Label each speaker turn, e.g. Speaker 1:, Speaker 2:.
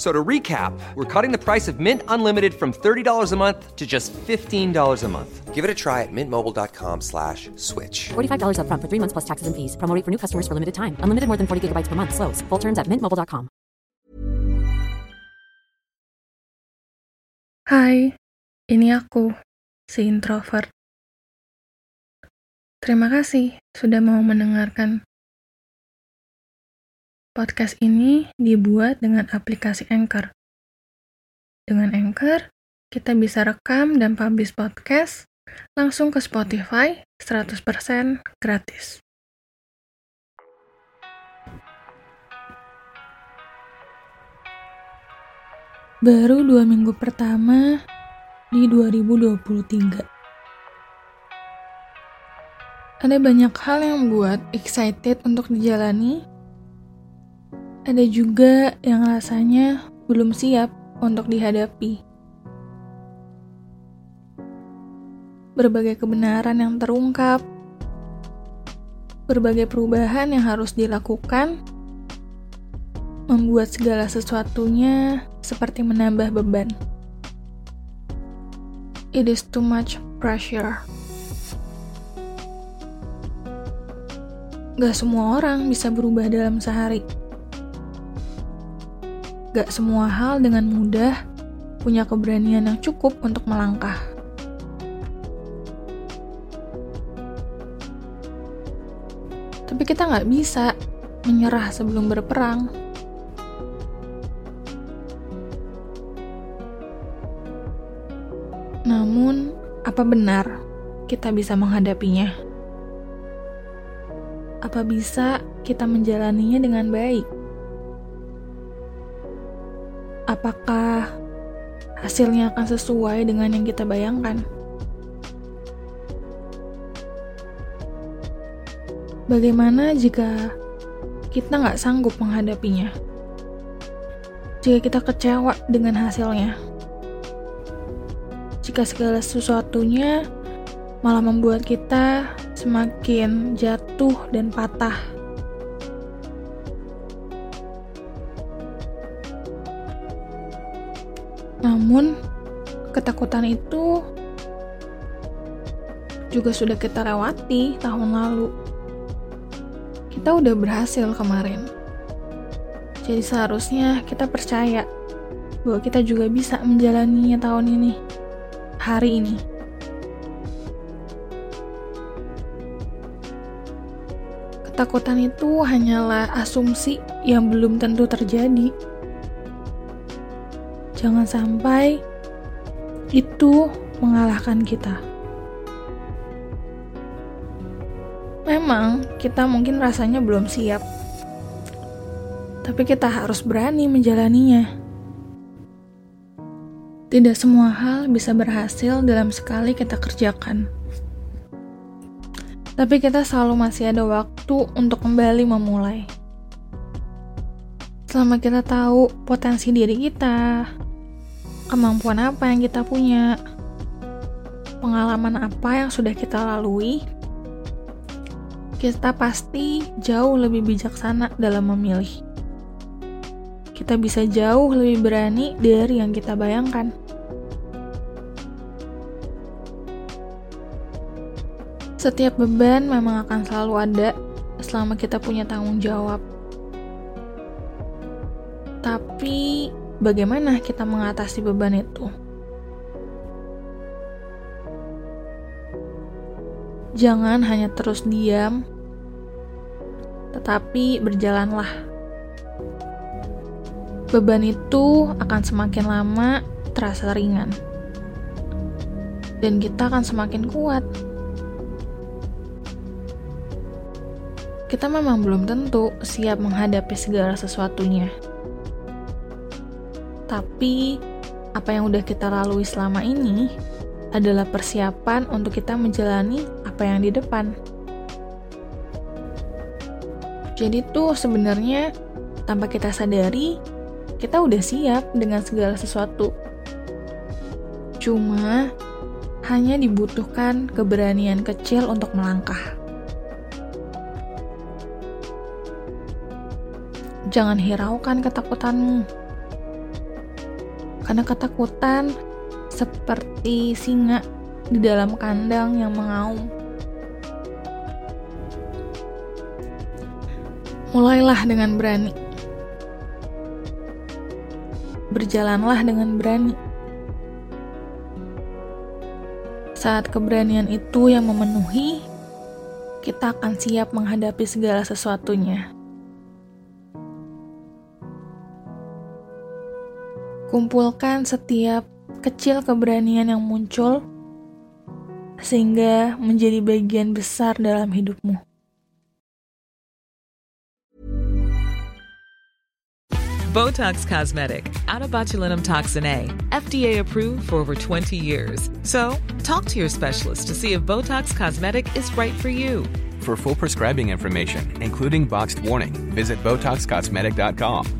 Speaker 1: F- So to recap, we're cutting the price of Mint Unlimited from $30 a month to just $15 a month.
Speaker 2: Give it a try at mintmobile.com slash switch.
Speaker 3: $45 upfront for three months plus taxes and fees. Promo rate for new customers for limited time. Unlimited more than 40 gigabytes per month. Slows. Full terms at mintmobile.com.
Speaker 4: Hai, ini aku, si introvert. Terima kasih sudah mau mendengarkan. Podcast ini dibuat dengan aplikasi Anchor. Dengan Anchor, kita bisa rekam dan publish podcast langsung ke Spotify 100% gratis. Baru dua minggu pertama di 2023. Ada banyak hal yang buat excited untuk dijalani. Ada juga yang rasanya belum siap untuk dihadapi. Berbagai kebenaran yang terungkap, berbagai perubahan yang harus dilakukan, membuat segala sesuatunya seperti menambah beban. It is too much pressure. Gak semua orang bisa berubah dalam sehari. Gak semua hal dengan mudah punya keberanian yang cukup untuk melangkah. Tapi kita nggak bisa menyerah sebelum berperang. Namun, apa benar kita bisa menghadapinya? Apa bisa kita menjalaninya dengan baik? Apakah hasilnya akan sesuai dengan yang kita bayangkan? Bagaimana jika kita nggak sanggup menghadapinya? Jika kita kecewa dengan hasilnya? jika segala sesuatunya malah membuat kita semakin jatuh dan patah. Namun, ketakutan itu juga sudah kita lewati tahun lalu. Kita udah berhasil kemarin. Jadi seharusnya kita percaya bahwa kita juga bisa menjalaninya tahun ini hari ini. Ketakutan itu hanyalah asumsi yang belum tentu terjadi. Jangan sampai itu mengalahkan kita. Memang kita mungkin rasanya belum siap, tapi kita harus berani menjalaninya. Tidak semua hal bisa berhasil dalam sekali kita kerjakan. Tapi kita selalu masih ada waktu untuk kembali memulai. Selama kita tahu potensi diri kita, kemampuan apa yang kita punya, pengalaman apa yang sudah kita lalui, kita pasti jauh lebih bijaksana dalam memilih kita bisa jauh lebih berani dari yang kita bayangkan. Setiap beban memang akan selalu ada selama kita punya tanggung jawab. Tapi, bagaimana kita mengatasi beban itu? Jangan hanya terus diam, tetapi berjalanlah beban itu akan semakin lama terasa ringan. Dan kita akan semakin kuat. Kita memang belum tentu siap menghadapi segala sesuatunya. Tapi, apa yang udah kita lalui selama ini adalah persiapan untuk kita menjalani apa yang di depan. Jadi tuh sebenarnya tanpa kita sadari, kita udah siap dengan segala sesuatu. Cuma, hanya dibutuhkan keberanian kecil untuk melangkah. Jangan hiraukan ketakutanmu. Karena ketakutan seperti singa di dalam kandang yang mengaum. Mulailah dengan berani. Berjalanlah dengan berani. Saat keberanian itu yang memenuhi, kita akan siap menghadapi segala sesuatunya. Kumpulkan setiap kecil keberanian yang muncul, sehingga menjadi bagian besar dalam hidupmu.
Speaker 5: Botox Cosmetic, out of botulinum toxin A, FDA approved for over 20 years. So, talk to your specialist to see if Botox Cosmetic is right for you.
Speaker 6: For full prescribing information, including boxed warning, visit BotoxCosmetic.com